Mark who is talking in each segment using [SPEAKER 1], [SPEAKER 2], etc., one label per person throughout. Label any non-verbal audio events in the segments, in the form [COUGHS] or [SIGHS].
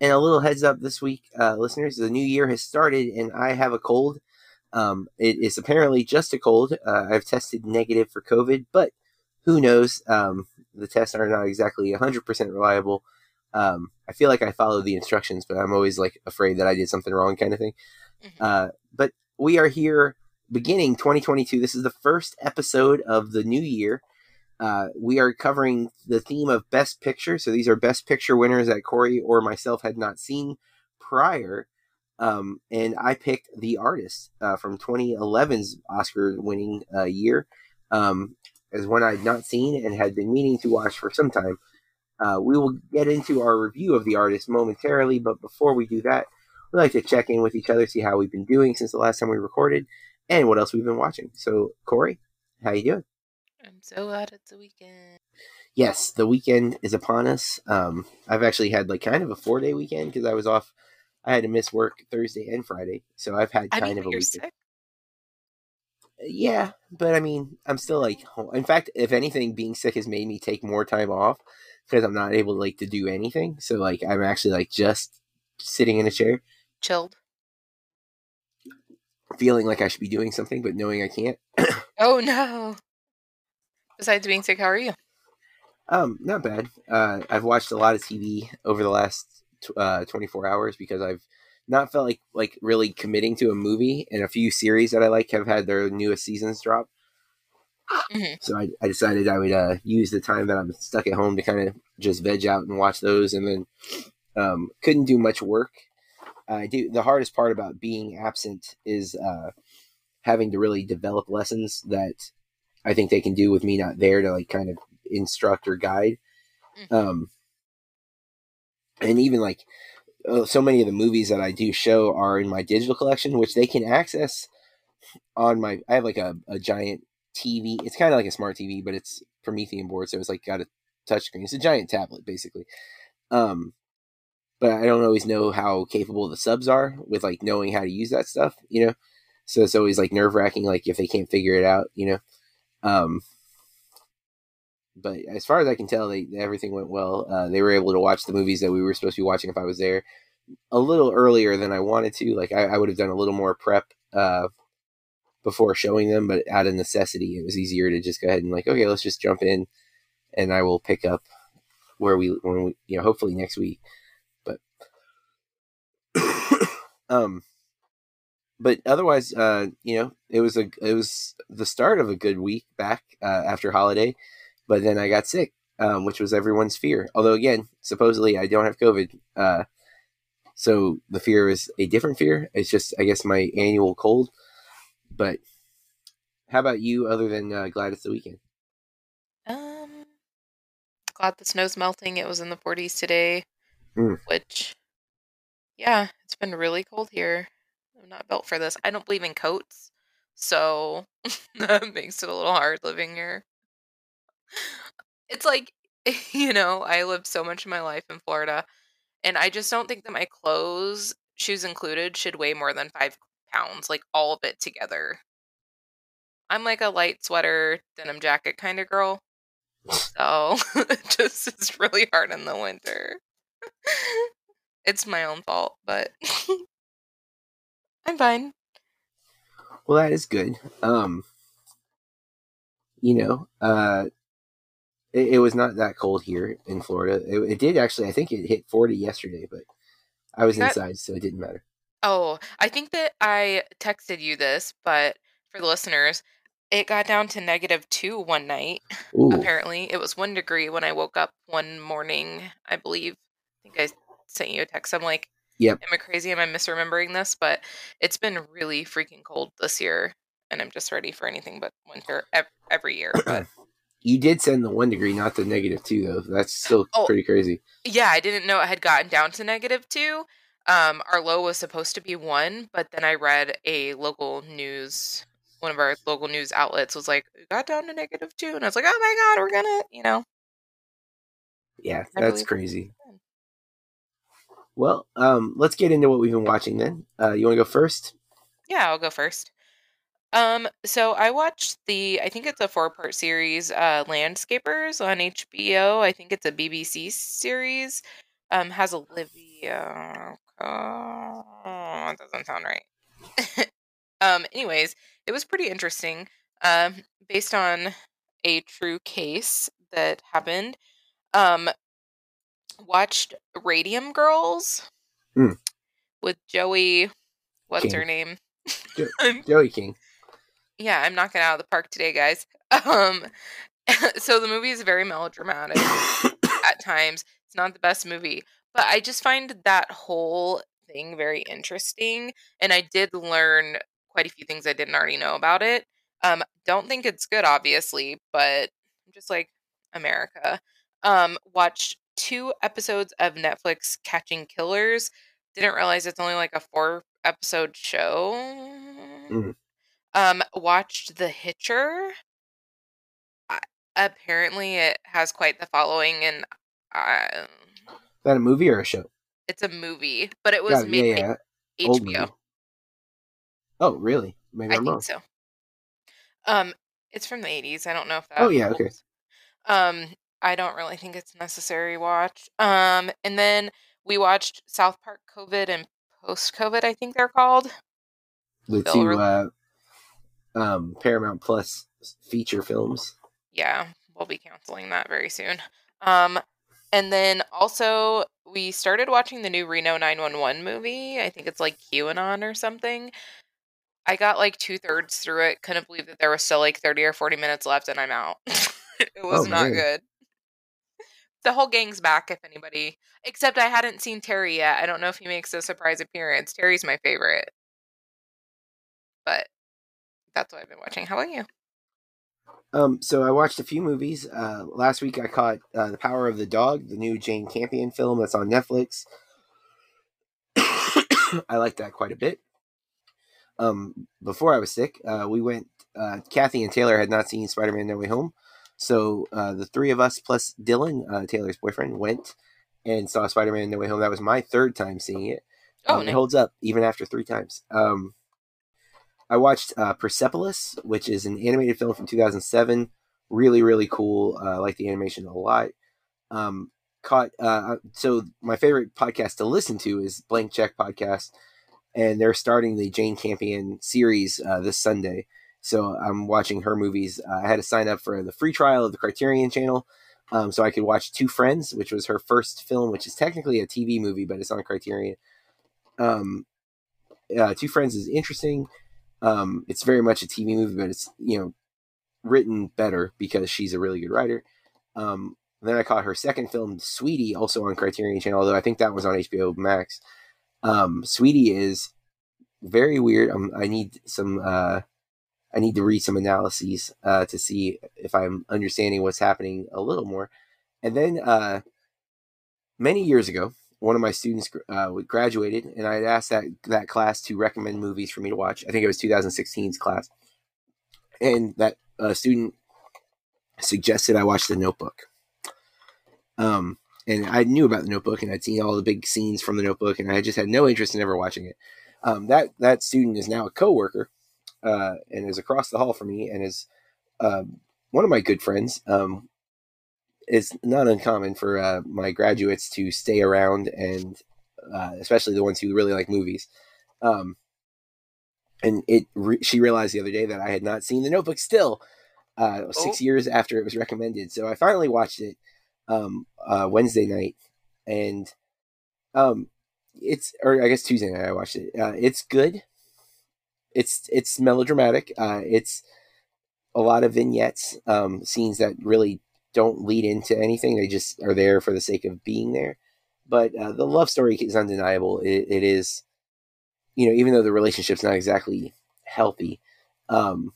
[SPEAKER 1] And a little heads up this week, uh, listeners, the new year has started, and I have a cold. Um, it is apparently just a cold. Uh, I've tested negative for COVID, but who knows? Um, the tests are not exactly 100% reliable. Um, I feel like I follow the instructions, but I'm always like afraid that I did something wrong, kind of thing. Mm-hmm. Uh, but we are here beginning 2022. This is the first episode of the new year. Uh, we are covering the theme of Best Picture. So these are Best Picture winners that Corey or myself had not seen prior. Um, and I picked The Artist uh, from 2011's Oscar winning uh, year um, as one I had not seen and had been meaning to watch for some time. Uh, we will get into our review of The Artist momentarily, but before we do that, we'd like to check in with each other, see how we've been doing since the last time we recorded, and what else we've been watching. So, Corey, how you doing?
[SPEAKER 2] I'm so glad it's a weekend.
[SPEAKER 1] Yes, the weekend is upon us. Um, I've actually had like kind of a four day weekend because I was off. I had to miss work Thursday and Friday, so I've had kind
[SPEAKER 2] I mean,
[SPEAKER 1] of a weekend.
[SPEAKER 2] sick.
[SPEAKER 1] Yeah, but I mean, I'm still like, home. in fact, if anything, being sick has made me take more time off because I'm not able like to do anything. So like, I'm actually like just sitting in a chair,
[SPEAKER 2] Chilled.
[SPEAKER 1] feeling like I should be doing something, but knowing I can't.
[SPEAKER 2] Oh no. Besides being sick, how are you?
[SPEAKER 1] Um, not bad. Uh, I've watched a lot of TV over the last uh, 24 hours because I've not felt like like really committing to a movie, and a few series that I like have had their newest seasons drop.
[SPEAKER 2] Mhm.
[SPEAKER 1] So I, I decided I would uh, use the time that I'm stuck at home to kind of just veg out and watch those, and then um, couldn't do much work. I do the hardest part about being absent is uh, having to really develop lessons that I think they can do with me not there to like kind of instruct or guide.
[SPEAKER 2] Mhm.
[SPEAKER 1] Um, and even like uh, so many of the movies that I do show are in my digital collection, which they can access on my. I have like a, a giant TV. It's kind of like a smart TV, but it's Promethean board, so it's like got a touchscreen. It's a giant tablet, basically. Um, but I don't always know how capable the subs are with like knowing how to use that stuff, you know. So it's always like nerve wracking, like if they can't figure it out, you know. Um, but as far as I can tell, they everything went well. Uh, they were able to watch the movies that we were supposed to be watching if I was there a little earlier than I wanted to. Like I, I would have done a little more prep uh, before showing them, but out of necessity, it was easier to just go ahead and like, okay, let's just jump in, and I will pick up where we when we you know hopefully next week. But [COUGHS] um, but otherwise, uh, you know, it was a it was the start of a good week back uh, after holiday, but then I got sick, um, which was everyone's fear. Although again, supposedly I don't have COVID, uh, so the fear is a different fear. It's just I guess my annual cold. But how about you? Other than uh, glad it's the weekend.
[SPEAKER 2] Um, glad the snow's melting. It was in the 40s today,
[SPEAKER 1] Mm.
[SPEAKER 2] which, yeah, it's been really cold here. I'm not built for this. I don't believe in coats, so [LAUGHS] that makes it a little hard living here. It's like, [LAUGHS] you know, I lived so much of my life in Florida, and I just don't think that my clothes, shoes included, should weigh more than five pounds, like all of it together. I'm like a light sweater, denim jacket kind of girl. So [LAUGHS] it just is really hard in the winter. it's my own fault, but I'm fine.
[SPEAKER 1] Well, that is good. Um, you know, uh, it, it was not that cold here in Florida. It, it did actually. I think it hit forty yesterday, but I was
[SPEAKER 2] That-
[SPEAKER 1] inside, so it didn't matter.
[SPEAKER 2] Oh, I think that I texted you this, but for the listeners, it got down to negative two one night.
[SPEAKER 1] Ooh,
[SPEAKER 2] Apparently, it was one degree when I woke up one morning. I believe. I think I sent you a text. I'm like,
[SPEAKER 1] Yep.
[SPEAKER 2] am I crazy? Am I misremembering this? But it's been really freaking cold this year, and I'm just ready for anything but winter ev- every year. But [CLEARS THROAT]
[SPEAKER 1] you did send the one degree, not the negative two, though. That's still
[SPEAKER 2] Oh.
[SPEAKER 1] pretty crazy.
[SPEAKER 2] yeah, I didn't know it had gotten down to negative two. Um, our low was supposed to be one, but then I read a local news, one of our local news outlets was like, it got down to negative two. And I was like, oh my God, we're going to, you know.
[SPEAKER 1] Yeah, that's crazy. Well, um, let's get into what we've been watching then. Uh, you want to go first?
[SPEAKER 2] Yeah, I'll go first. Um, so I watched the I think it's a four part series, uh Landscapers on HBO. I think it's a BBC series. Um has Olivia oh, doesn't sound right. [LAUGHS] um anyways, it was pretty interesting. Um based on a true case that happened. Um watched Radium Girls
[SPEAKER 1] Hmm.
[SPEAKER 2] with Joey what's
[SPEAKER 1] King.
[SPEAKER 2] her name?
[SPEAKER 1] Jo- [LAUGHS] Joey King.
[SPEAKER 2] yeah, I'm knocking out of the park today, guys. Um, [LAUGHS] so the movie is very melodramatic [COUGHS] at times. It's not the best movie, but I just find that whole thing very interesting, and I did learn quite a few things I didn't already know about it. Um, don't think it's good, obviously, but I'm just like America. Um, watched two episodes of Netflix Catching Killers. Didn't realize it's only like a four episode show.
[SPEAKER 1] Mm.
[SPEAKER 2] Um, watched The Hitcher. I, apparently, it has quite the following, and uh,
[SPEAKER 1] Is that a movie or a show?
[SPEAKER 2] it's a movie, but it was made
[SPEAKER 1] yeah, yeah.
[SPEAKER 2] HBO.
[SPEAKER 1] Oh, really? Maybe
[SPEAKER 2] I
[SPEAKER 1] I'm
[SPEAKER 2] think
[SPEAKER 1] wrong.
[SPEAKER 2] so. Um, it's from the eighties. I don't know if that.
[SPEAKER 1] Oh, yeah, okay.
[SPEAKER 2] Um, I don't really think it's necessary watch. Um, and then we watched South Park COVID and Post COVID. I think they're called.
[SPEAKER 1] The two uh, um, Paramount Plus feature films.
[SPEAKER 2] Yeah, we'll be canceling that very soon. Um, and then also we started watching the new Reno 911 movie. I think it's like QAnon or something. I got like two thirds through it. Couldn't believe that there was still like 30 or 40 minutes left, and I'm out. [LAUGHS] it was
[SPEAKER 1] Oh,
[SPEAKER 2] not good. The whole gang's back, if anybody. Except I hadn't seen Terry yet. I don't know if he makes a surprise appearance. Terry's my favorite. But that's what I've been watching. How about you?
[SPEAKER 1] Um, so I watched a few movies. Uh, last week I caught uh, The Power of the Dog, the new Jane Campion film that's on Netflix. [COUGHS] I liked that quite a bit. Um, before I was sick, uh, we went. Uh, Kathy and Taylor had not seen Spider Man No Way Home, so uh, the three of us plus Dylan, uh, Taylor's boyfriend, went and saw Spider Man No Way Home. That was my third time seeing it.
[SPEAKER 2] Oh,
[SPEAKER 1] Um, it holds up even after three times. Um, I watched uh, Persepolis, which is an animated film from 2007. Really, really cool. Uh, I like the animation a lot. Um, caught uh, so my favorite podcast to listen to is Blank Check Podcast, and they're starting the Jane Campion series uh, this Sunday. So I'm watching her movies. Uh, I had to sign up for the free trial of the Criterion Channel, um, so I could watch Two Friends, which was her first film, which is technically a TV movie, but it's on Criterion. Um, uh, Two Friends is interesting. Um, it's very much a TV movie, but it's you know written better because she's a really good writer. Um, then I caught her second film, Sweetie, also on Criterion Channel, although I think that was on HBO Max. Um, Sweetie is very weird. Um, I need some. Uh, I need to read some analyses uh, to see if I'm understanding what's happening a little more. And then uh, many years ago, one of my students uh, graduated, and I had asked that that class to recommend movies for me to watch. I think it was 2016's class, and that uh, student suggested I watch The Notebook. Um, and I knew about The Notebook, and I'd seen all the big scenes from The Notebook, and I just had no interest in ever watching it. Um, that that student is now a coworker, uh, and is across the hall from me, and is uh, one of my good friends. Um, it's not uncommon for uh, my graduates to stay around, and uh, especially the ones who really like movies. Um, and it, re- she realized the other day that I had not seen The Notebook still, uh, six
[SPEAKER 2] Oh.
[SPEAKER 1] years after it was recommended. So I finally watched it um, uh, Wednesday night, and um, it's or I guess Tuesday night I watched it. Uh, it's good. It's it's melodramatic. Uh, it's a lot of vignettes, um, scenes that really don't lead into anything. They just are there for the sake of being there. But uh, the love story is undeniable. It, it is, you know, even though the relationship's not exactly healthy, um,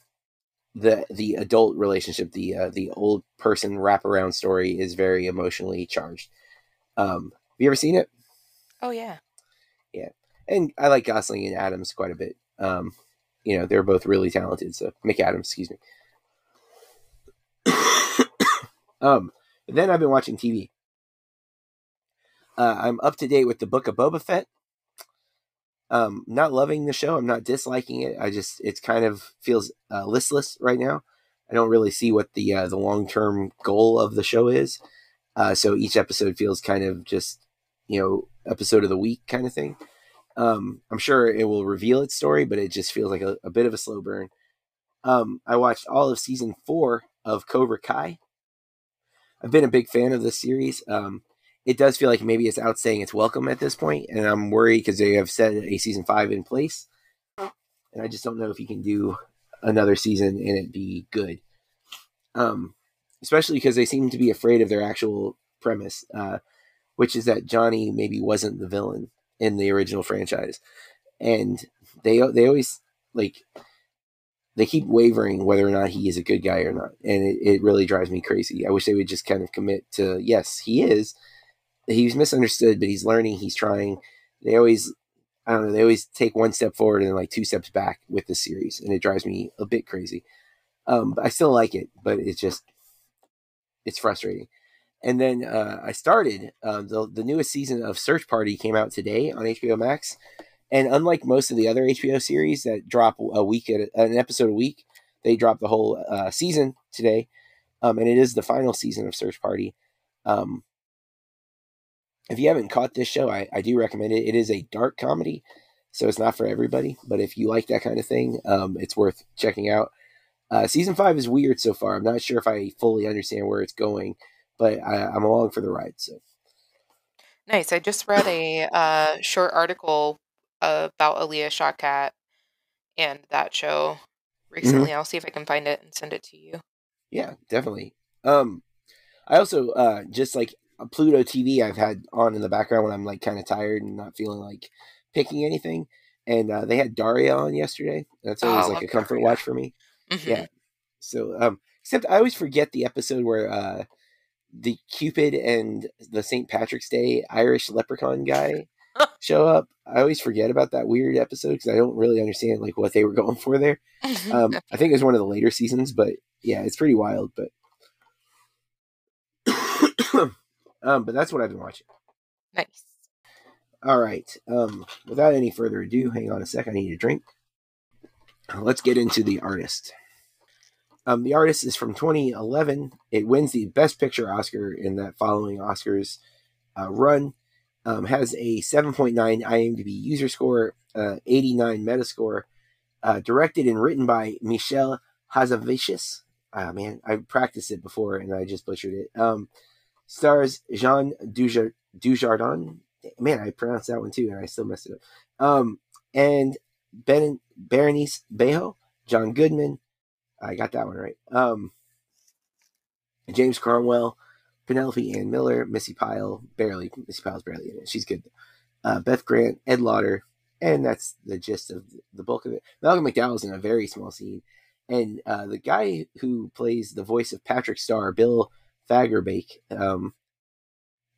[SPEAKER 1] the the adult relationship, the uh, the old person wraparound story is very emotionally charged. Um, have you ever seen it?
[SPEAKER 2] Oh yeah.
[SPEAKER 1] Yeah, and I like Gosling and Adams quite a bit. Um, you know, they're both really talented. So McAdams, excuse me. [COUGHS] um, then I've been watching TV. Uh, I'm up to date with the Book of Boba Fett. Um, not loving the show. I'm not disliking it. I just it's kind of feels uh, listless right now. I don't really see what the uh, the long term goal of the show is. Uh, so each episode feels kind of just you know episode of the week kind of thing. Um, I'm sure it will reveal its story, but it just feels like a, a bit of a slow burn. Um, I watched all of season four of Cobra Kai. I've been a big fan of this series. Um, it does feel like maybe it's outstaying its welcome at this point, and I'm worried because they have set a season five in place, and I just don't know if you can do another season and it be good. Um, especially because they seem to be afraid of their actual premise, uh, which is that Johnny maybe wasn't the villain in the original franchise, and they they always like they keep wavering whether or not he is a good guy or not, and it, it really drives me crazy. I wish they would just kind of commit to yes, he is. He's misunderstood, but he's learning. He's trying. They always, I don't know. They always take one step forward and then like two steps back with the series, and it drives me a bit crazy. Um, but I still like it, but it's just it's frustrating. And then uh, I started uh, the the newest season of Search Party came out today on HBO Max, and unlike most of the other HBO series that drop a week at an episode a week, they drop the whole uh, season today, um, and it is the final season of Search Party. Um, if you haven't caught this show, I, I do recommend it. It is a dark comedy, so it's not for everybody. But if you like that kind of thing, um, it's worth checking out. Uh, season five is weird so far. I'm not sure if I fully understand where it's going, but I, I'm along for the ride. So
[SPEAKER 2] Nice. I just read a uh, short article about Alia Shawkat and that show recently. I'll see if I can find it and send it to you.
[SPEAKER 1] yeah, definitely. Um, I also uh, just like Pluto TV, I've had on in the background when I'm like kind of tired and not feeling like picking anything. And uh, they had Daria on yesterday. That's
[SPEAKER 2] Oh,
[SPEAKER 1] always like a comfort
[SPEAKER 2] Daria.
[SPEAKER 1] watch for me.
[SPEAKER 2] Mhm.
[SPEAKER 1] Yeah. So, um, except I always forget the episode where uh, the Cupid and the St. Patrick's Day Irish leprechaun guy [LAUGHS] show up. I always forget about that weird episode because I don't really understand like what they were [LAUGHS] going for there. Um, I think it was one of the later seasons, but yeah, it's pretty wild. But [COUGHS] um, but that's what I've been watching.
[SPEAKER 2] nice.
[SPEAKER 1] All right. Um, without any further ado, hang on a sec. I need a drink. Let's get into the artist. Um, the artist is from 2011. It wins the Best Picture Oscar in that following Oscars uh, run. Um, has a 7.9 IMDb user score, uh, 89 Metascore. Uh, directed and written by Michelle Hazavicius. Ah, man, I practiced it before and I just butchered it. Um, stars Jean Dujar- Dujardin. Man, I pronounced that one too, and I still messed it up. Um, and ben, Berenice Bejo, John Goodman. I got that one right. Um, James Cromwell, Penelope Ann Miller, Missy Pyle, barely. Missy Pyle's barely in it. She's good. Uh, Beth Grant, Ed Lauter, and that's the gist of the bulk of it. Malcolm McDowell's in a very small scene, and uh, the guy who plays the voice of Patrick Star, Bill Fagerbakke, um,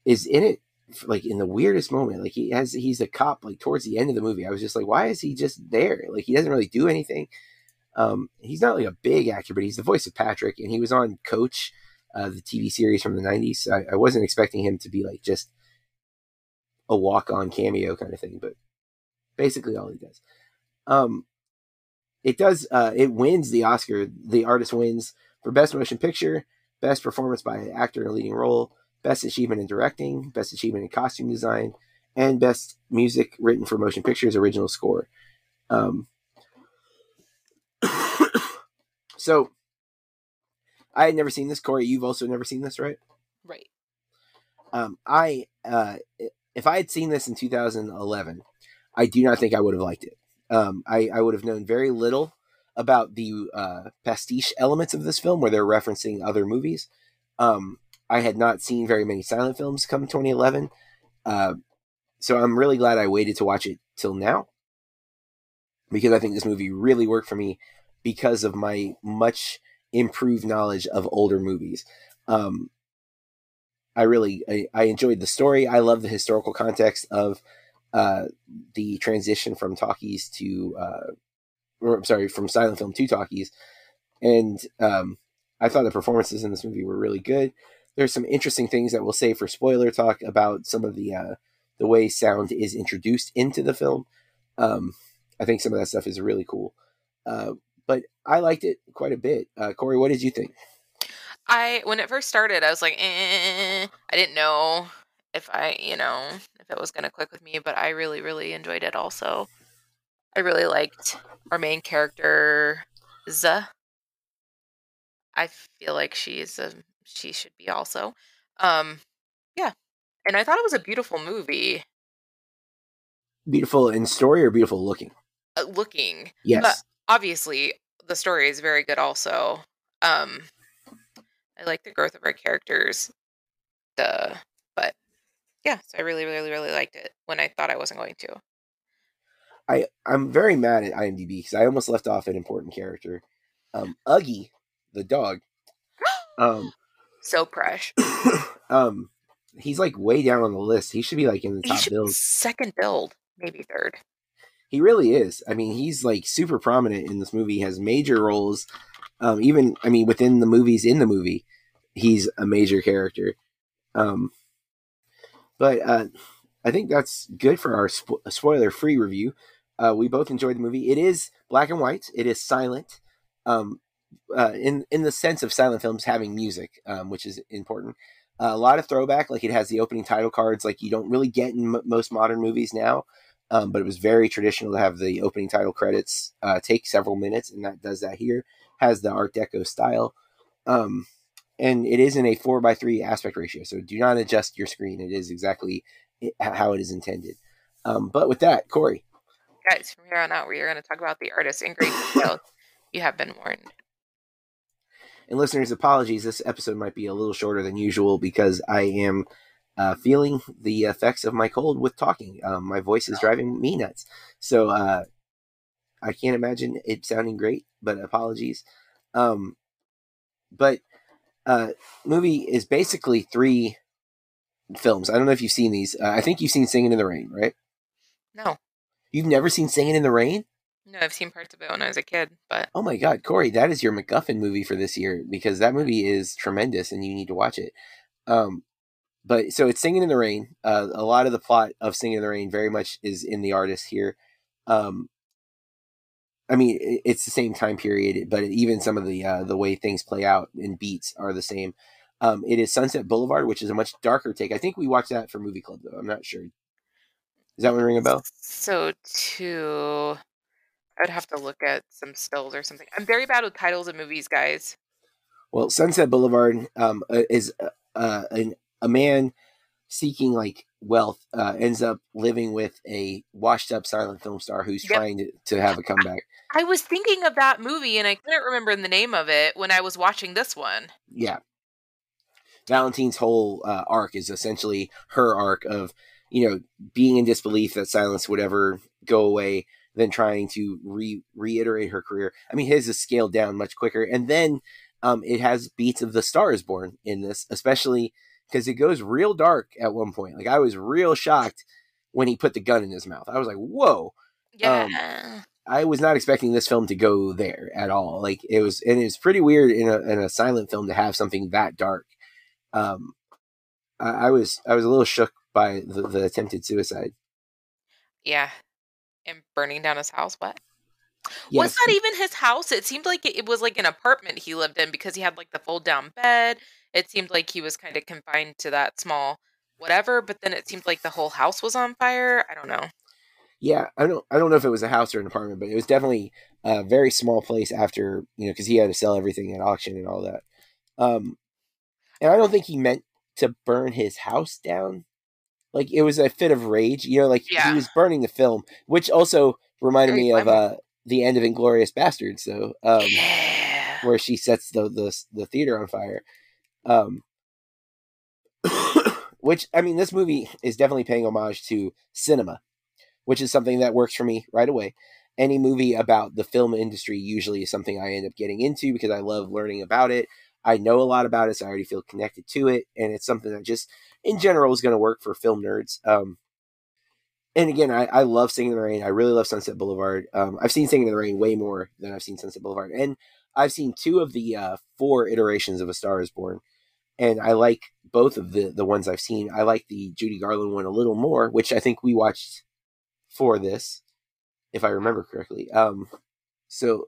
[SPEAKER 1] is in it like in the weirdest moment. Like he has, he's a cop like towards the end of the movie. I was just like, why is he just there? Like he doesn't really do anything. Um, he's not like a big actor, but he's the voice of Patrick, and he was on Coach, uh, the TV series from the '90s. So I, I wasn't expecting him to be like just a walk-on cameo kind of thing, but basically all he does. Um, it does. Uh, it wins the Oscar. The artist wins for best motion picture, best performance by an actor in a leading role, best achievement in directing, best achievement in costume design, and best music written for motion pictures original score. Um, [COUGHS] so I had never seen this. Corey, you've also never seen this, right?
[SPEAKER 2] Right.
[SPEAKER 1] Um, I uh, if I had seen this in 2011, I do not think I would have liked it. Um, I, I would have known very little about the uh, pastiche elements of this film, where they're referencing other movies. Um, I had not seen very many silent films come 2011, uh, so I'm really glad I waited to watch it till now because I think this movie really worked for me because of my much improved knowledge of older movies. Um, I really I, I enjoyed the story. I love the historical context of uh, the transition from talkies to, uh, or I'm sorry, from silent film to talkies, and um, I thought the performances in this movie were really good. There's some interesting things that we'll say for spoiler talk about some of the uh, the way sound is introduced into the film. Um, I think some of that stuff is really cool. Uh, but I liked it quite a bit. Uh, Corey, what did you think?
[SPEAKER 2] I when it first started, I was like, eh. I didn't know if I, you know, if it was going to click with me, but I really, really enjoyed it. Also, I really liked our main character, I feel like she's a she should be also. Um, yeah, and I thought it was a beautiful movie.
[SPEAKER 1] Beautiful in story or beautiful looking?
[SPEAKER 2] Uh, looking,
[SPEAKER 1] Yes.
[SPEAKER 2] but obviously the story is very good. Also, um, I like the growth of our characters. The but yeah, so I really, really, really liked it when I thought I wasn't going to.
[SPEAKER 1] I I'm very mad at IMDb because I almost left off an important character, um, Uggie, the dog. [GASPS] Um,
[SPEAKER 2] So fresh. [COUGHS]
[SPEAKER 1] um, he's like way down on the list. He should be like in the top bills.
[SPEAKER 2] second build, maybe third.
[SPEAKER 1] He really is. I mean, he's like super prominent in this movie. Has major roles. Um, even I mean, within the movies in the movie, he's a major character. Um, but uh, I think that's good for our spo- spoiler-free review. Uh, we both enjoyed the movie. It is black and white. It is silent. Um, uh, in in the sense of silent films having music, um, which is important. Uh, a lot of throwback, like it has the opening title cards, like you don't really get in m- most modern movies now. Um, but it was very traditional to have the opening title credits uh, take several minutes, and that does that here. Has the Art Deco style, um, and it is in a four by three aspect ratio. So do not adjust your screen; it is exactly it, how it is intended. Um, but with that, Corey,
[SPEAKER 2] Guys, from here on out, we are going to talk about the artist in great detail. you have been warned.
[SPEAKER 1] and listeners, apologies. This episode might be a little shorter than usual because I am uh, feeling the effects of my cold with talking. Um, my voice is driving me nuts. So uh, I can't imagine it sounding great, but apologies. Um, but uh, movie is basically three films. I don't know if you've seen these. Uh, I think you've seen Singing in the Rain, right?
[SPEAKER 2] No,
[SPEAKER 1] You've never seen Singing in the Rain?
[SPEAKER 2] no, I've seen parts of it when I was a kid, but
[SPEAKER 1] Oh my God, Corey, that is your MacGuffin movie for this year because that movie is tremendous and you need to watch it. Um, but so it's Singing in the Rain. Uh, a lot of the plot of Singing in the Rain very much is in the artist here. Um, I mean, it's the same time period, but even some of the uh, the way things play out in beats are the same. Um, it is Sunset Boulevard, which is a much darker take. I think we watched that for Movie Club, though. I'm not sure. Is that one ring a bell?
[SPEAKER 2] so too. I'd have to look at some stills or something. I'm very bad with titles of movies, guys.
[SPEAKER 1] Well, Sunset Boulevard um, uh, is uh, uh, an, a man seeking like wealth uh, ends up living with a washed up silent film star who's
[SPEAKER 2] Yep.
[SPEAKER 1] trying to, to have a comeback.
[SPEAKER 2] I was thinking of that movie and I couldn't remember the name of it when I was watching this one.
[SPEAKER 1] Yeah. Valentine's whole uh, arc is essentially her arc of, you know, being in disbelief that silence would ever go away, then trying to re- reiterate her career. I mean, his is scaled down much quicker. And then um, it has beats of The Star is Born in this, especially because it goes real dark at one point. Like, I was real shocked when he put the gun in his mouth. I was like, whoa. Um,
[SPEAKER 2] Yeah.
[SPEAKER 1] I was not expecting this film to go there at all. Like it was, and it was pretty weird in a in a silent film to have something that dark. Um, I, I was I was a little shook by the, the attempted suicide.
[SPEAKER 2] yeah. And burning down his house. What?
[SPEAKER 1] Yes,
[SPEAKER 2] Was that even his house? It seemed like it it was like an apartment he lived in because he had like the fold down bed. It seemed like he was kind of confined to that small whatever, but then it seemed like the whole house was on fire. I don't know.
[SPEAKER 1] yeah. I don't I don't know if it was a house or an apartment, but it was definitely a very small place. After you know, because he had to sell everything at auction and all that. Um, and I don't think he meant to burn his house down. Like it was a fit of rage, you know. Like
[SPEAKER 2] Yeah.
[SPEAKER 1] he was burning the film, which also reminded
[SPEAKER 2] Very
[SPEAKER 1] me of uh, the end of Inglourious Basterds. So, um,
[SPEAKER 2] yeah.
[SPEAKER 1] where she sets the the, the theater on fire. Um, [COUGHS] which I mean, this movie is definitely paying homage to cinema, which is something that works for me right away. Any movie about the film industry usually is something I end up getting into because I love learning about it. I know a lot about it, so I already feel connected to it, and it's something that just in general is going to work for film nerds. Um, and again, I, I love Singing in the Rain. I really love Sunset Boulevard. Um, I've seen Singing in the Rain way more than I've seen Sunset Boulevard, and I've seen two of the uh, four iterations of A Star Is Born, and I like both of the the ones I've seen. I like the Judy Garland one a little more, which I think we watched for this, if I remember correctly. Um, so,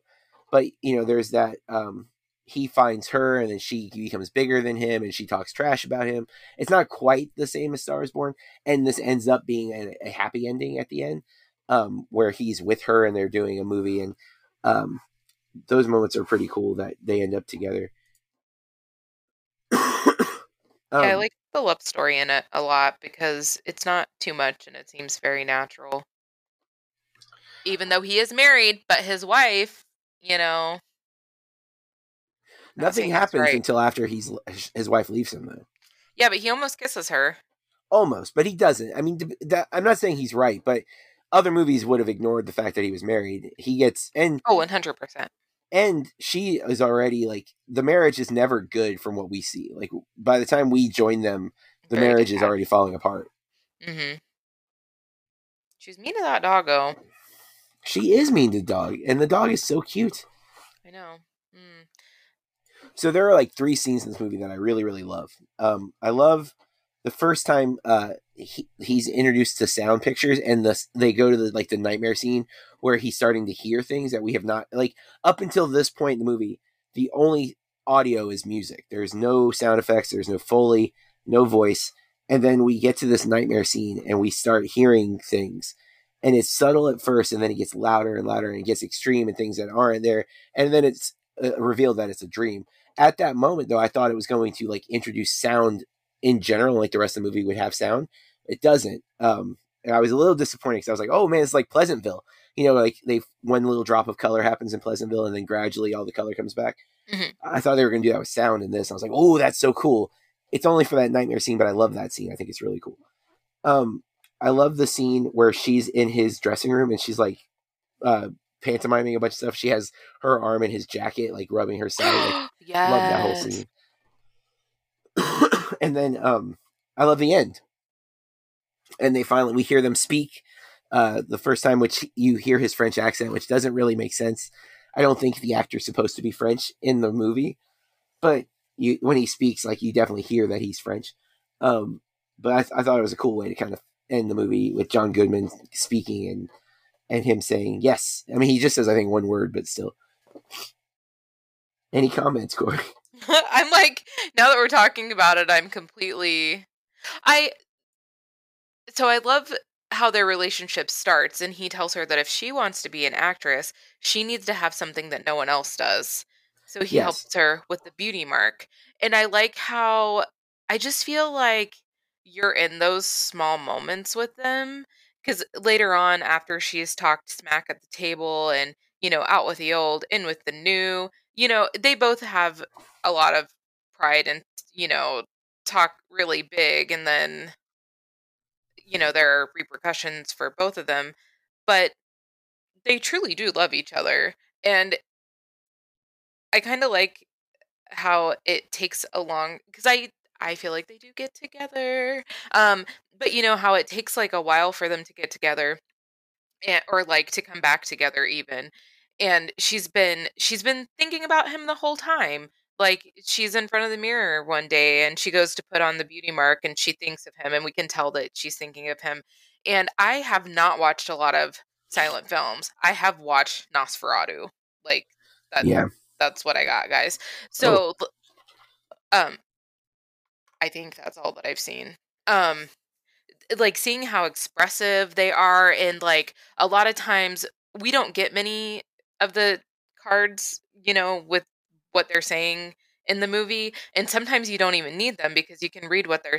[SPEAKER 1] but you know, there's that. Um, he finds her, and then she becomes bigger than him, and she talks trash about him. It's not quite the same as Star Is Born, and this ends up being a, a happy ending at the end, um, where he's with her and they're doing a movie, and um, those moments are pretty cool that they end up together.
[SPEAKER 2] Yeah, I
[SPEAKER 1] Um,
[SPEAKER 2] like the love story in it a lot because it's not too much and it seems very natural. Even though he is married, but his wife, you know,
[SPEAKER 1] nothing happens
[SPEAKER 2] right.
[SPEAKER 1] until after he's his wife leaves him though.
[SPEAKER 2] Yeah, but he almost kisses her.
[SPEAKER 1] Almost, but he doesn't. I mean, that, I'm not saying he's right, but other movies would have ignored the fact that he was married. He gets and
[SPEAKER 2] Oh, 100%.
[SPEAKER 1] And she is already like the marriage is never good from what we see. Like by the time we join them, the
[SPEAKER 2] Very
[SPEAKER 1] marriage is already falling apart.
[SPEAKER 2] Mm-hmm. She's mean to that doggo.
[SPEAKER 1] She is mean to dog, and the dog is so cute.
[SPEAKER 2] I know. Mm.
[SPEAKER 1] So there are like three scenes in this movie that I really, really love. Um, I love the first time uh, he, he's introduced to sound pictures, and the they go to the like the nightmare scene where he's starting to hear things that we have not like up until this point in the movie. The only audio is music. There's no sound effects. There's no foley, no voice. And then we get to this nightmare scene, and we start hearing things. And it's subtle at first, and then it gets louder and louder, and it gets extreme, and things that aren't there. And then it's uh, revealed that it's a dream at that moment though i thought it was going to like introduce sound in general like the rest of the movie would have sound it doesn't. Um and i was a little disappointed because i was like oh man it's like pleasantville. You know like they one little drop of color happens in pleasantville and then gradually all the color comes back.
[SPEAKER 2] Mhm.
[SPEAKER 1] i thought they were going to do that with sound in this. I was like oh that's so cool. It's only for that nightmare scene but i love that scene. I think it's really cool. Um i love the scene where she's in his dressing room and she's like uh pantomiming a bunch of stuff. She has her arm in his jacket like rubbing her side. Like
[SPEAKER 2] yes. [GASPS]
[SPEAKER 1] love that whole scene. [LAUGHS] and then um I love the end. And they finally we hear them speak uh the first time which you hear his French accent which doesn't really make sense. I don't think the actor's supposed to be French in the movie, but you when he speaks like you definitely hear that he's French. Um but I, th- I thought it was a cool way to kind of end the movie with John Goodman speaking and and him saying yes. I mean he just says I think one word but still. Any comments, Corey? [LAUGHS]
[SPEAKER 2] I'm like, now that we're talking about it, I'm completely. I. So I love how their relationship starts, and he tells her that if she wants to be an actress, she needs to have something that no one else does. So he
[SPEAKER 1] Yes.
[SPEAKER 2] helps her with the beauty mark. And I like how I just feel like you're in those small moments with them. Because later on, after she's talked smack at the table and, you know, out with the old, in with the new, you know, they both have a lot of pride and, you know, talk really big. And then, you know, there are repercussions for both of them. But they truly do love each other. And I kind of like how it takes a long because I I feel like they do get together. Um, but you know how it takes like a while for them to get together, and, or like to come back together even. And she's been she's been thinking about him the whole time. Like she's in front of the mirror one day and she goes to put on the beauty mark and she thinks of him and we can tell that she's thinking of him. And I have not watched a lot of silent films. I have watched Nosferatu. Like that
[SPEAKER 1] Yeah.
[SPEAKER 2] that's what I got, guys. So, l- um, I think that's all that I've seen. Um, like seeing how expressive they are, and like a lot of times we don't get many of the cards, you know, with what they're saying in the movie, and sometimes you don't even need them because you can read what they're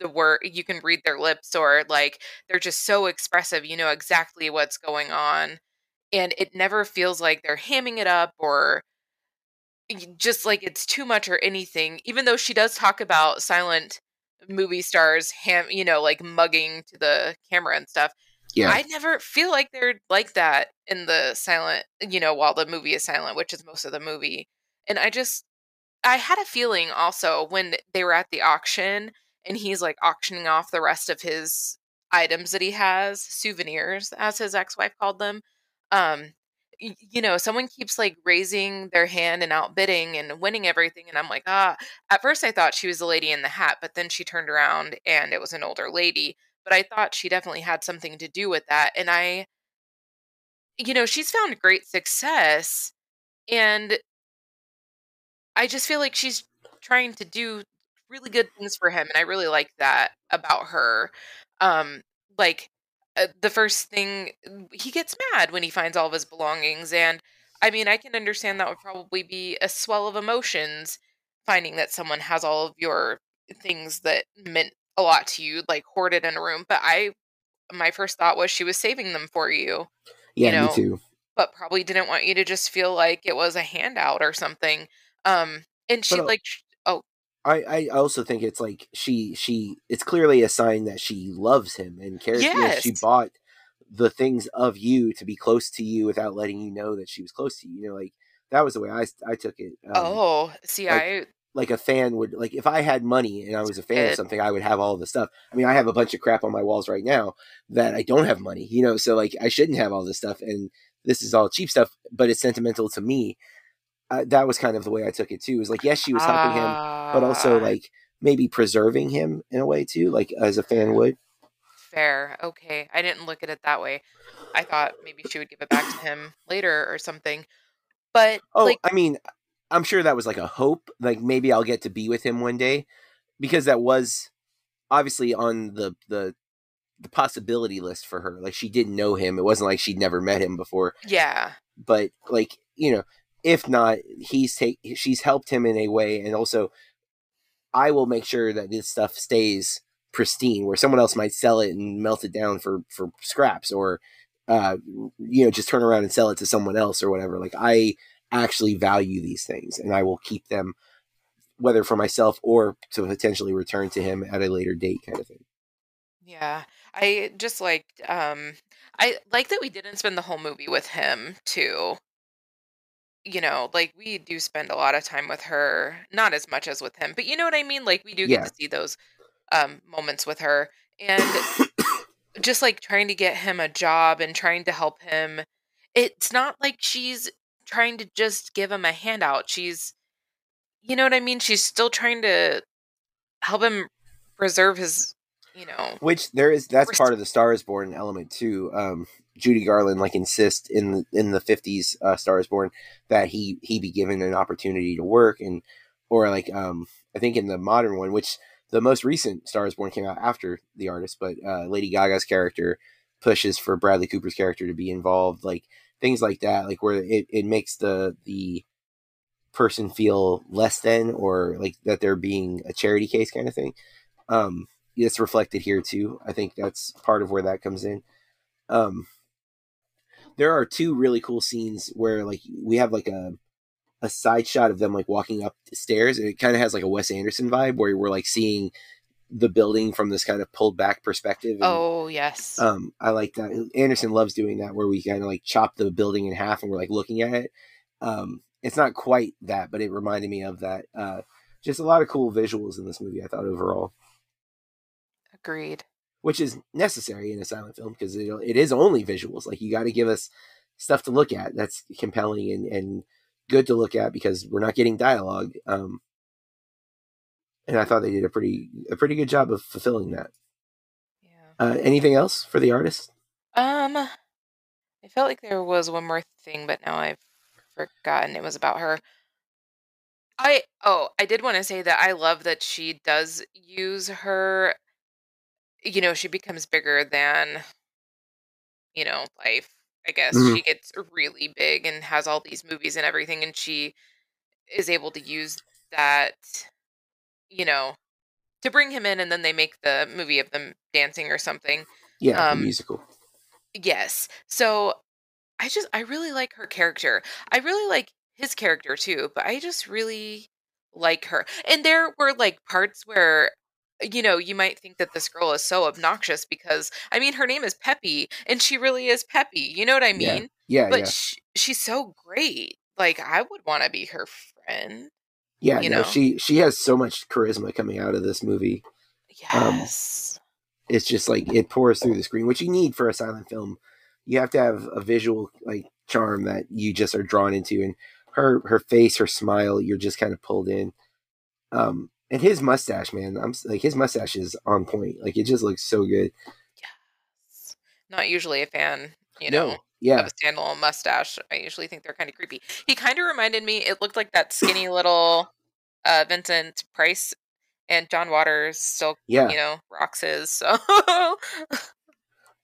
[SPEAKER 2] the word you can read their lips or like they're just so expressive you know exactly what's going on and it never feels like they're hamming it up or just like it's too much or anything even though she does talk about silent movie stars ham you know like mugging to the camera and stuff
[SPEAKER 1] Yeah.
[SPEAKER 2] i never feel like they're like that in the silent you know while the movie is silent which is most of the movie and i just i had a feeling also when they were at the auction and he's like auctioning off the rest of his items that he has, souvenirs, as his ex-wife called them. Um, you know, someone keeps like raising their hand and outbidding and winning everything, and I'm like, ah. At first, I thought she was the lady in the hat, but then she turned around and it was an older lady. But I thought she definitely had something to do with that, and I, you know, she's found great success, and I just feel like she's trying to do really good things for him, and I really like that about her. Um, like uh, the first thing he gets mad when he finds all of his belongings, and I mean, I can understand that would probably be a swell of emotions finding that someone has all of your things that meant a lot to you, like hoarded in a room. But I, my first thought was she was saving them for you,
[SPEAKER 1] Yeah,
[SPEAKER 2] know,
[SPEAKER 1] me too.
[SPEAKER 2] but probably didn't want you to just feel like it was a handout or something. Um, and she
[SPEAKER 1] But,
[SPEAKER 2] like, oh,
[SPEAKER 1] I, I also think it's like she she it's clearly a sign that she loves him and cares. you know, she bought the things of you to be close to you without letting you know that she was close to you. You know, like that was the way I I took it. Um,
[SPEAKER 2] oh, see,
[SPEAKER 1] like,
[SPEAKER 2] I
[SPEAKER 1] like a fan would like if I had money and I was a fan of something, I would have all the stuff. I mean, I have a bunch of crap on my walls right now that I don't have money, you know, so like I shouldn't have all this stuff and this is all cheap stuff, but it's sentimental to me. Uh, that was kind of the way I took it too. Is like yes, she was helping him, but also
[SPEAKER 2] Ah,
[SPEAKER 1] like maybe preserving him in a way too, like as a fan would.
[SPEAKER 2] fair. Okay, I didn't look at it that way. I thought maybe she would give it back to him later or something. But
[SPEAKER 1] Oh,
[SPEAKER 2] like,
[SPEAKER 1] I mean, I'm sure that was like a hope. Like maybe I'll get to be with him one day, because that was obviously on the the the possibility list for her. Like she didn't know him. It wasn't like she'd never met him before.
[SPEAKER 2] yeah,
[SPEAKER 1] But like you know, if not, he's take she's helped him in a way, and also I will make sure that this stuff stays pristine. Where someone else might sell it and melt it down for for scraps, or uh, you know, just turn around and sell it to someone else or whatever. Like I actually value these things, and I will keep them, whether for myself or to potentially return to him at a later date, kind of thing.
[SPEAKER 2] yeah. I just liked. Um, I like that we didn't spend the whole movie with him too. You know, like we do spend a lot of time with her, not as much as with him, but you know what I mean. Like we do get
[SPEAKER 1] Yeah.
[SPEAKER 2] to see those um moments with her, and [COUGHS] just like trying to get him a job and trying to help him. It's not like she's trying to just give him a handout. She's, you know what I mean? She's still trying to help him preserve his, you know.
[SPEAKER 1] Which there is that's part of the Star is Born element too. Um, Judy Garland like insists in the in the fifties uh, Star is Born that he he be given an opportunity to work and or like um I think in the modern one, which the most recent Star is Born came out after the artist, but uh, Lady Gaga's character pushes for Bradley Cooper's character to be involved, like things like that, like where it, it makes the the person feel less than or like that they're being a charity case kind of thing. Um, it's reflected here too. I think that's part of where that comes in. Um, there are two really cool scenes where like we have like a a side shot of them like walking up the stairs, and it kind of has like a Wes Anderson vibe where we're like seeing the building from this kind of pulled back perspective. and,
[SPEAKER 2] Oh yes,
[SPEAKER 1] um, I like that. Anderson loves doing that where we kind of like chop the building in half and we're like looking at it. Um, it's not quite that, but it reminded me of that. Uh, just a lot of cool visuals in this movie. I thought overall
[SPEAKER 2] agreed.
[SPEAKER 1] which is necessary in a silent film because it, it is only visuals. Like you got to give us stuff to look at that's compelling and, and good to look at because we're not getting dialogue. Um, and I thought they did a pretty a pretty good job of fulfilling that.
[SPEAKER 2] Yeah.
[SPEAKER 1] Uh, anything else for the artist?
[SPEAKER 2] Um, I felt like there was one more thing, but now I've forgotten. It was about her. I oh, I did want to say that I love that she does use her. You know, she becomes bigger than, you know, life. I guess
[SPEAKER 1] Mhm.
[SPEAKER 2] she gets really big and has all these movies and everything, and she is able to use that, you know, to bring him in, and then they make the movie of them dancing or something.
[SPEAKER 1] Yeah,
[SPEAKER 2] Um,
[SPEAKER 1] musical.
[SPEAKER 2] Yes. So I just I really like her character. I really like his character too, but I just really like her. And there were like parts where you know, you might think that this girl is so obnoxious because I mean her name is Peppy and she really is Peppy. You know what I mean?
[SPEAKER 1] Yeah,
[SPEAKER 2] but
[SPEAKER 1] yeah,
[SPEAKER 2] sh- she's so great. Like I would want to be her friend.
[SPEAKER 1] Yeah.
[SPEAKER 2] you
[SPEAKER 1] no,
[SPEAKER 2] know.
[SPEAKER 1] she she has so much charisma coming out of this movie. Um,
[SPEAKER 2] Yes.
[SPEAKER 1] it's just like it pours through the screen, which you need for a silent film. You have to have a visual like charm that you just are drawn into, and her her face, her smile, you're just kind of pulled in. Um, and his mustache, man, I'm like his mustache is on point. Like it just looks so good.
[SPEAKER 2] Yes. Not usually a fan, you know,
[SPEAKER 1] No, yeah,
[SPEAKER 2] of a standalone mustache. I usually think they're kind of creepy. He kind of reminded me. It looked like that skinny little uh, Vincent Price, and John Waters still,
[SPEAKER 1] yeah.
[SPEAKER 2] you know, rocks his. So [LAUGHS]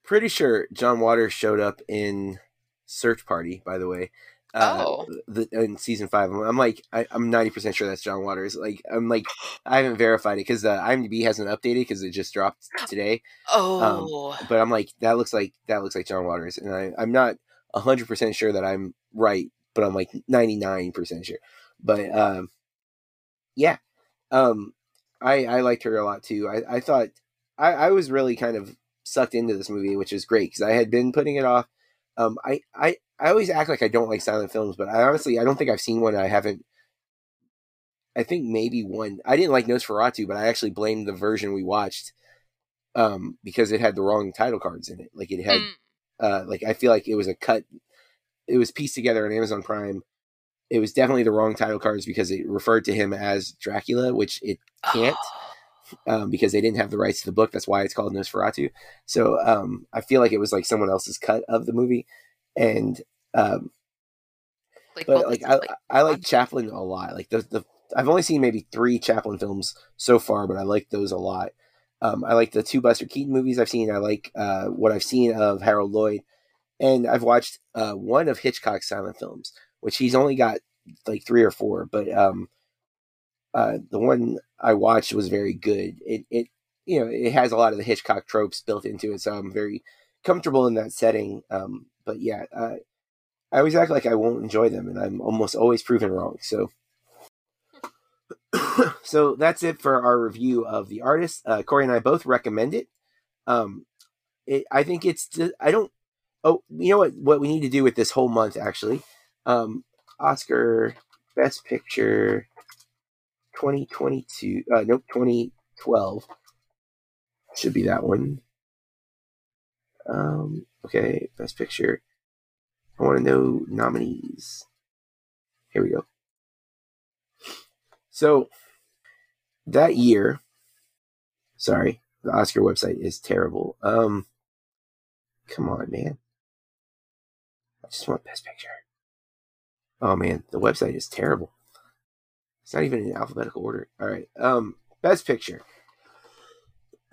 [SPEAKER 1] Pretty sure John Waters showed up in Search Party. By the way, uh,
[SPEAKER 2] Oh.
[SPEAKER 1] the, in season five. I'm like, I, I'm 90 percent sure that's John Waters. Like, I'm like, I haven't verified it because the IMDb hasn't updated because it just dropped today.
[SPEAKER 2] oh,
[SPEAKER 1] But I'm like, that looks like that looks like John Waters, and I, I'm not 100 percent sure that I'm right, but I'm like 99 percent sure. But um, yeah, um, I I liked her a lot too. I I thought I I was really kind of sucked into this movie, which is great because I had been putting it off. Um, I I I always act like I don't like silent films, but I honestly I don't think I've seen one I haven't. I think maybe one. I didn't like Nosferatu, but I actually blamed the version we watched um, because it had the wrong title cards in it. Like it had,
[SPEAKER 2] Mm.
[SPEAKER 1] uh, like I feel like it was a cut. It was pieced together on Amazon Prime. It was definitely the wrong title cards because it referred to him as Dracula, which it can't um, because they didn't have the rights to the book. That's why it's called Nosferatu. So um, I feel like it was like someone else's cut of the movie, and um,
[SPEAKER 2] like,
[SPEAKER 1] but like I, I like Chaplin a lot. Like the the I've only seen maybe three Chaplin films so far, but I like those a lot. Um, I like the two Buster Keaton movies I've seen. I like uh, what I've seen of Harold Lloyd, and I've watched uh, one of Hitchcock's silent films, which he's only got like three or four. But um, uh, the one I watched was very good. It it you know it has a lot of the Hitchcock tropes built into it, so I'm very comfortable in that setting. Um, but yeah, uh, I always act like I won't enjoy them, and I'm almost always proven wrong. So, [COUGHS] so that's it for our review of the artist. Uh, Corey and I both recommend it. Um, it, I think it's. I don't. Oh, you know what? What we need to do with this whole month, actually, um, Oscar Best Picture, twenty twenty two. Uh, nope, twenty twelve. Should be that one. Um. Okay, Best Picture. I want to know nominees. Here we go. So that year, sorry, the Oscar website is terrible. Um, come on, man. I just want Best Picture. Oh man, the website is terrible. It's not even in alphabetical order. All right. Um, Best Picture. [COUGHS]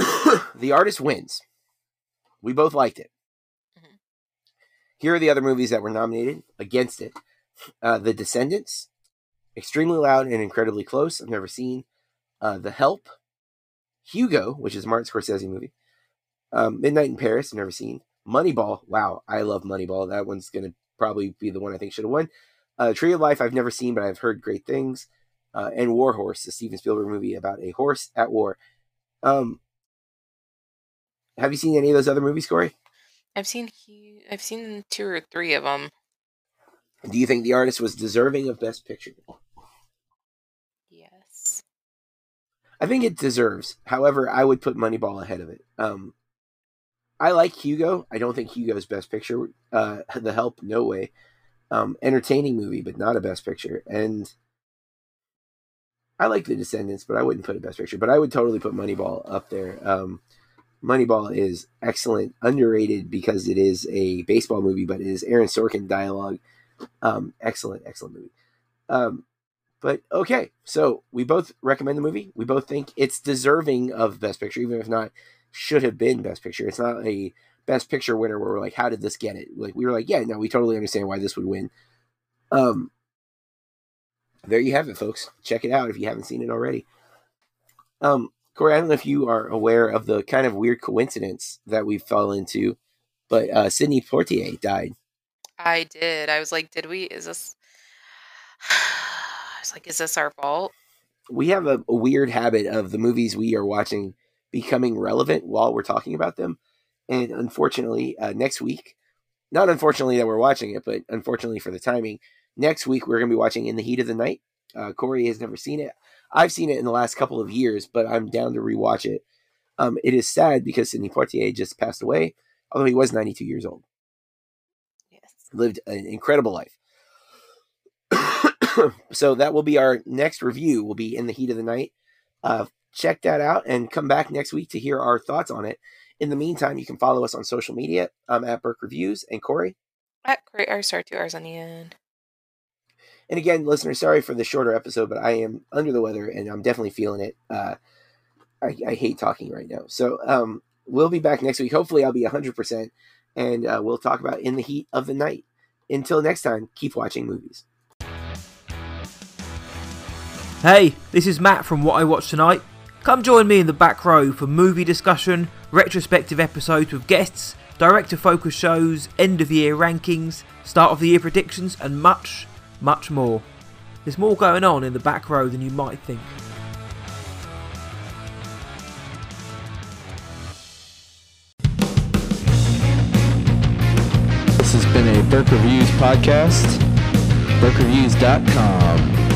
[SPEAKER 1] the artist wins. We both liked it.
[SPEAKER 2] Mhm.
[SPEAKER 1] Here are the other movies that were nominated against it. Uh, the Descendants, Extremely Loud and Incredibly Close. I've never seen. Uh, the Help, Hugo, which is a Martin Scorsese movie. Um, Midnight in Paris. I've never seen. Moneyball. Wow, I love Moneyball. That one's gonna probably be the one I think should have won. Uh, Tree of Life. I've never seen, but I've heard great things. Uh, and War Horse, the Steven Spielberg movie about a horse at war. Um, have you seen any of those other movies, Corey?
[SPEAKER 2] I've seen he, I've seen two or three of them.
[SPEAKER 1] Do you think the artist was deserving of Best Picture?
[SPEAKER 2] Yes.
[SPEAKER 1] I think it deserves. However, I would put Moneyball ahead of it. Um, I like Hugo. I don't think Hugo's Best Picture. Uh, [LAUGHS] the Help, no way. Um, entertaining movie, but not a Best Picture. And I like The Descendants, but I wouldn't put a Best Picture. But I would totally put Moneyball up there. Um, Moneyball is excellent, underrated because it is a baseball movie, but it is Aaron Sorkin dialogue. Um, excellent, excellent movie. Um, but okay, so we both recommend the movie. We both think it's deserving of Best Picture, even if not should have been Best Picture. It's not a Best Picture winner where we're like, how did this get it? Like we were like, yeah, no, we totally understand why this would win. Um, there you have it, folks. Check it out if you haven't seen it already. Um, Corey, I don't know if you are aware of the kind of weird coincidence that we fell into, but uh, Sidney Poitier died.
[SPEAKER 2] I did. I was like, did we? Is this? [SIGHS] I was like, is this our fault?
[SPEAKER 1] we have a, a weird habit of the movies we are watching becoming relevant while we're talking about them. And unfortunately, uh, next week, not unfortunately that we're watching it, but unfortunately for the timing, next week we're going to be watching In the Heat of the Night. Uh, Corey has never seen it. I've seen it in the last couple of years, but I'm down to rewatch it. Um, it is sad because Sidney Poitier just passed away, although he was 92 years old.
[SPEAKER 2] Yes.
[SPEAKER 1] Lived an incredible life. [COUGHS] so that will be our next review. Will be in the heat of the night. Uh, check that out and come back next week to hear our thoughts on it. In the meantime, you can follow us on social media I'm at Burke Reviews and Corey.
[SPEAKER 2] At Great R Star two R's on the end.
[SPEAKER 1] And again, listeners, sorry for the shorter episode, but I am under the weather and I'm definitely feeling it. Uh, I, I hate talking right now. So um, we'll be back next week. Hopefully, I'll be 100%, and uh, we'll talk about In the Heat of the Night. Until next time, keep watching movies.
[SPEAKER 3] Hey, this is Matt from What I Watched Tonight. Come join me in the back row for movie discussion, retrospective episodes with guests, director focus shows, end of year rankings, start of the year predictions, and much, much more. There's more going on in the back row than you might think.
[SPEAKER 4] This has been a Burke Reviews podcast. BurkeReviews.com.